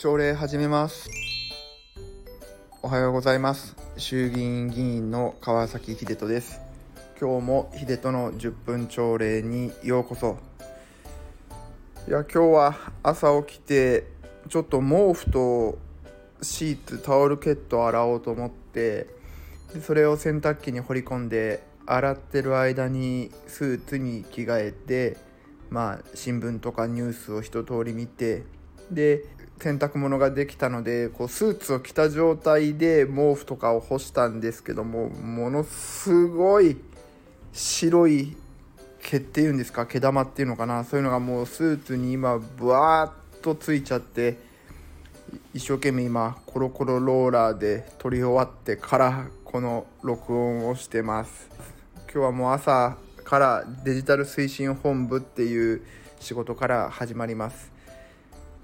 朝礼始めます。おはようございます。衆議院議員の川崎秀人です。今日も秀人の10分朝礼にようこそ。いや今日は朝起きてちょっと毛布とシーツタオルケット洗おうと思ってでそれを洗濯機に放り込んで洗ってる間にスーツに着替えてまあ新聞とかニュースを一通り見てで洗濯物ができたのでこうスーツを着た状態で毛布とかを干したんですけどもものすごい白い毛っていうんですか毛玉っていうのかな。そういうのがもうスーツに今ブワーッとついちゃって一生懸命今コロコロローラーで取り終わってからこの録音をしてます。今日はもう朝からデジタル推進本部っていう仕事から始まります。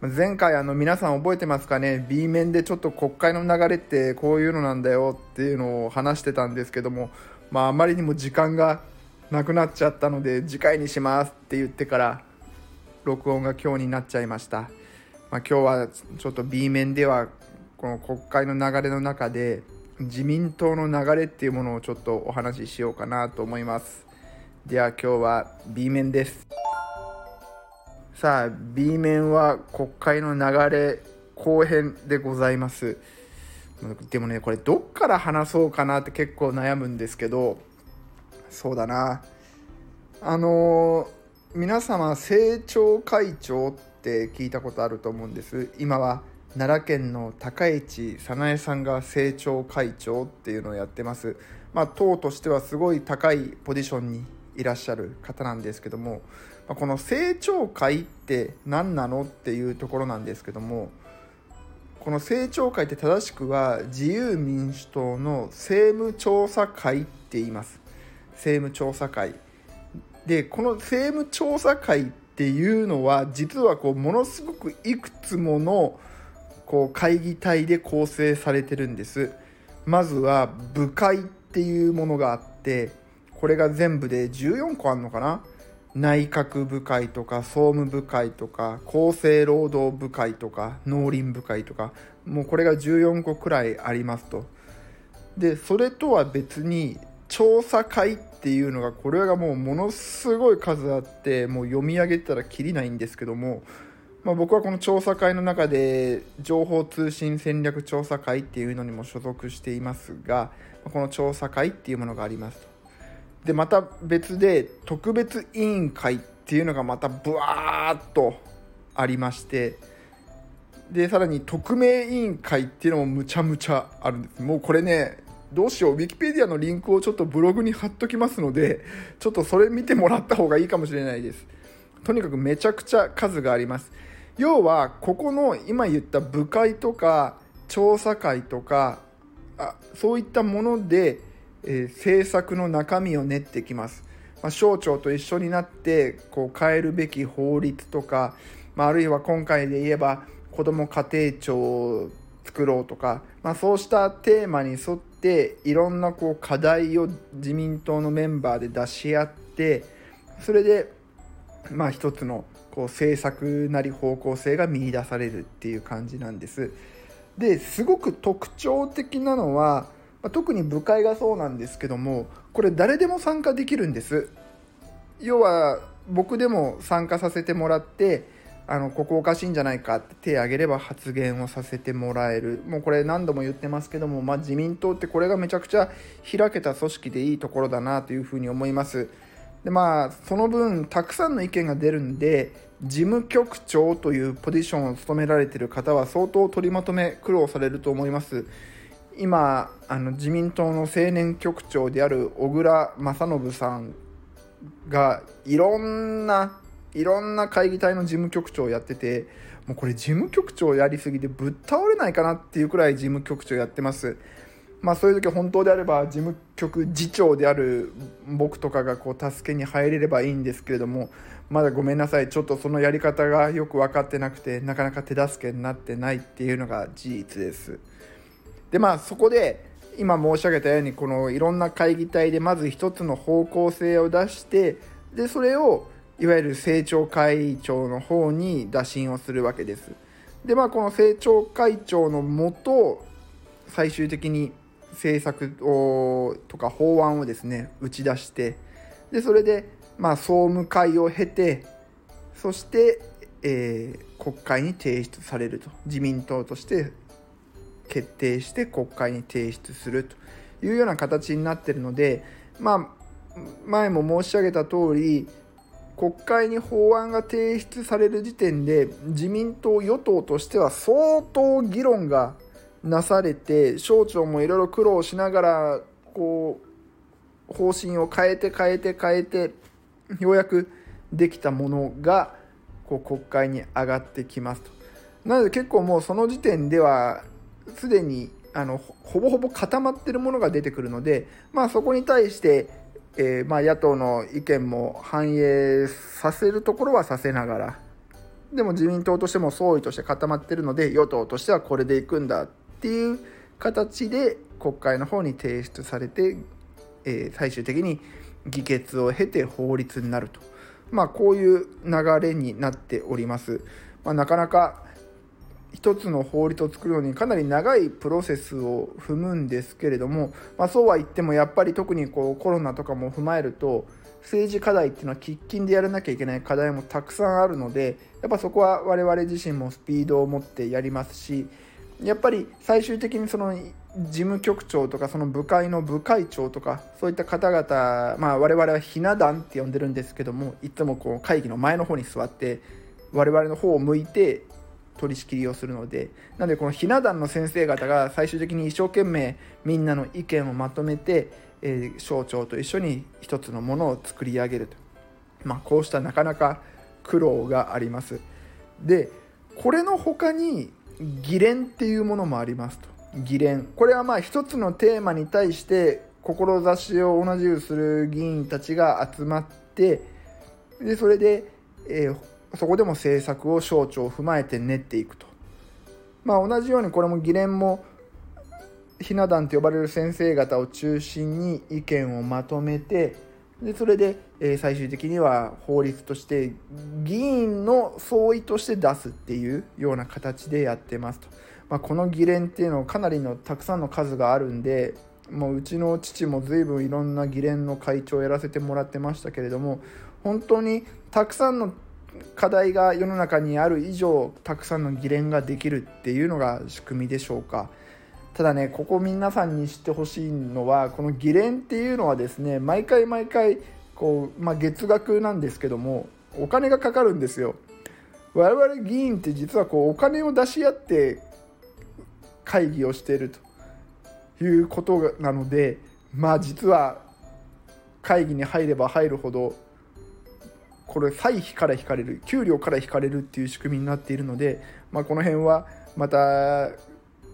前回あの皆さん覚えてますかね？B 面でちょっと国会の流れってこういうのなんだよっていうのを話してたんですけどもまああまりにも時間がなくなっちゃったので次回にしますって言ってから録音が今日になっちゃいました、まあ、今日はちょっと B 面ではこの国会の流れの中で自民党の流れっていうものをちょっとお話ししようかなと思います。では今日は B 面です。さあ B 面は国会の流れ後編でございます。でもねこれどっから話そうかなって結構悩むんですけどそうだな。あのー、皆様政調会長って聞いたことあると思うんです。今は奈良県の高市早苗さんが政調会長っていうのをやってます。まあ党としてはすごい高いポジションにいらっしゃる方なんですけどもまこの政調会って何なのっていうところなんですけどもこの政調会って正しくは自由民主党の政務調査会って言います。政務調査会。でこの政務調査会っていうのは実はこうものすごくいくつものこう会議体で構成されてるんです。まずは部会っていうものがあってこれが全部で14個あるのかな？内閣部会とか総務部会とか厚生労働部会とか農林部会とかもうこれが14個くらいありますと。でそれとは別に調査会っていうのがこれがもうものすごい数あってもう読み上げたらきりないんですけども、まあ、僕はこの調査会の中で情報通信戦略調査会っていうのにも所属していますがこの調査会っていうものがありますと。でまた別で特別委員会っていうのがまたブワーッとありましてでさらに特命委員会っていうのもむちゃむちゃあるんです。もうこれねどうしようウィキペディアのリンクをちょっとブログに貼っときますのでちょっとそれ見てもらった方がいいかもしれないです。とにかくめちゃくちゃ数があります。要はここの今言った部会とか調査会とかあそういったものでえー、政策の中身を練ってきます。まあ、省庁と一緒になってこう変えるべき法律とか、まあ、あるいは今回で言えば子ども家庭庁を作ろうとか、まあ、そうしたテーマに沿っていろんなこう課題を自民党のメンバーで出し合ってそれでまあ一つのこう政策なり方向性が見いだされるっていう感じなんです。ですごく特徴的なのはまあ、特に部会がそうなんですけどもこれ誰でも参加できるんです。要は僕でも参加させてもらってあのここおかしいんじゃないかって手を挙げれば発言をさせてもらえる。もうこれ何度も言ってますけども、まあ、自民党ってこれがめちゃくちゃ開けた組織でいいところだなというふうに思います。でまあその分たくさんの意見が出るんで事務局長というポジションを務められている方は相当取りまとめ苦労されると思います。今あの自民党の青年局長である小倉正信さんがいろんないろんな会議体の事務局長をやっててもうこれ事務局長やりすぎてぶっ倒れないかなっていうくらい事務局長やってますまあそういう時本当であれば事務局次長である僕とかがこう助けに入れればいいんですけれどもまだごめんなさいちょっとそのやり方がよく分かってなくてなかなか手助けになってないっていうのが事実です。でまあそこで今申し上げたようにこのいろんな会議体でまず一つの方向性を出してでそれをいわゆる政調会長の方に打診をするわけです。でまあこの政調会長のもと最終的に政策をとか法案をですね打ち出してでそれでまあ総務会を経てそして、えー、国会に提出されると自民党として決定して国会に提出するというような形になっているのでまあ前も申し上げた通り国会に法案が提出される時点で自民党与党としては相当議論がなされて省庁もいろいろ苦労しながらこう方針を変えて変えて変えてようやくできたものがこう国会に上がってきますと。なので結構もうその時点ではすでにあのほぼほぼ固まってるものが出てくるので、まあ、そこに対してえー、まあ、野党の意見も反映させるところはさせながらでも自民党としても総意として固まってるので与党としてはこれでいくんだっていう形で国会の方に提出されて、えー、最終的に議決を経て法律になると、まあ、こういう流れになっております。まあ、なかなか一つの法律を作るのにかなり長いプロセスを踏むんですけれども、まあ、そうは言ってもやっぱり特にこうコロナとかも踏まえると政治課題っていうのは喫緊でやらなきゃいけない課題もたくさんあるのでやっぱそこは我々自身もスピードを持ってやりますしやっぱり最終的にその事務局長とかその部会の部会長とかそういった方々、まあ、我々はひな壇って呼んでるんですけどもいつもこう会議の前の方に座って我々の方を向いて取り仕切りをするのでなのでこのひな壇の先生方が最終的に一生懸命みんなの意見をまとめて、えー、省庁と一緒に一つのものを作り上げると、まあ、こうしたなかなか苦労があります。でこれの他に議連っていうものもありますと。議連。これはまあ一つのテーマに対して志を同じくする議員たちが集まってでそれで、えーそこでも政策を省庁を踏まえて練っていくと。まあ、同じようにこれも議連もひな壇と呼ばれる先生方を中心に意見をまとめてでそれで、え最終的には法律として議員の総意として出すっていうような形でやってますと、まあ、この議連っていうのはかなりのたくさんの数があるんでもううちの父も随分いろんな議連の会長をやらせてもらってましたけれども本当にたくさんの課題が世の中にある以上たくさんの議連ができるっていうのが仕組みでしょうか。ただねここ皆さんに知ってほしいのはこの議連っていうのはですね毎回毎回こう、まあ、月額なんですけどもお金がかかるんですよ。我々議員って実はこうお金を出し合って会議をしているということなのでまあ実は会議に入れば入るほどこれ歳費から引かれる給料から引かれるっていう仕組みになっているので、まあ、この辺はまた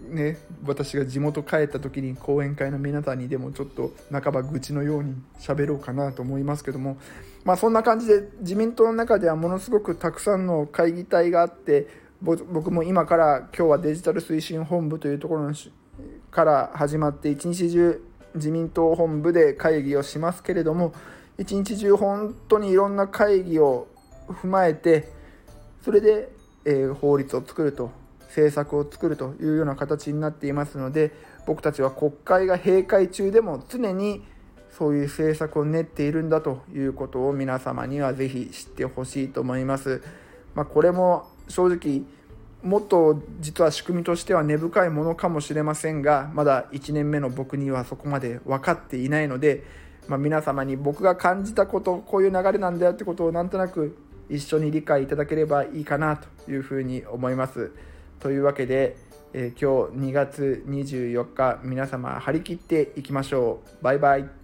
ね私が地元帰った時に講演会の皆さんにでもちょっと半ば愚痴のように喋ろうかなと思いますけどもまあそんな感じで自民党の中ではものすごくたくさんの会議体があって僕も今から今日はデジタル推進本部というところのから始まって一日中自民党本部で会議をしますけれども一日中本当にいろんな会議を踏まえてそれで、えー、法律を作ると政策を作るというような形になっていますので僕たちは国会が閉会中でも常にそういう政策を練っているんだということを皆様にはぜひ知ってほしいと思います。まあ、これも正直もっと実は仕組みとしては根深いものかもしれませんがまだ1年目の僕にはそこまで分かっていないのでまあ、皆様に僕が感じたことこういう流れなんだよってことをなんとなく一緒に理解いただければいいかなというふうに思います。というわけで、えー、今日2月24日皆様張り切っていきましょう。バイバイ。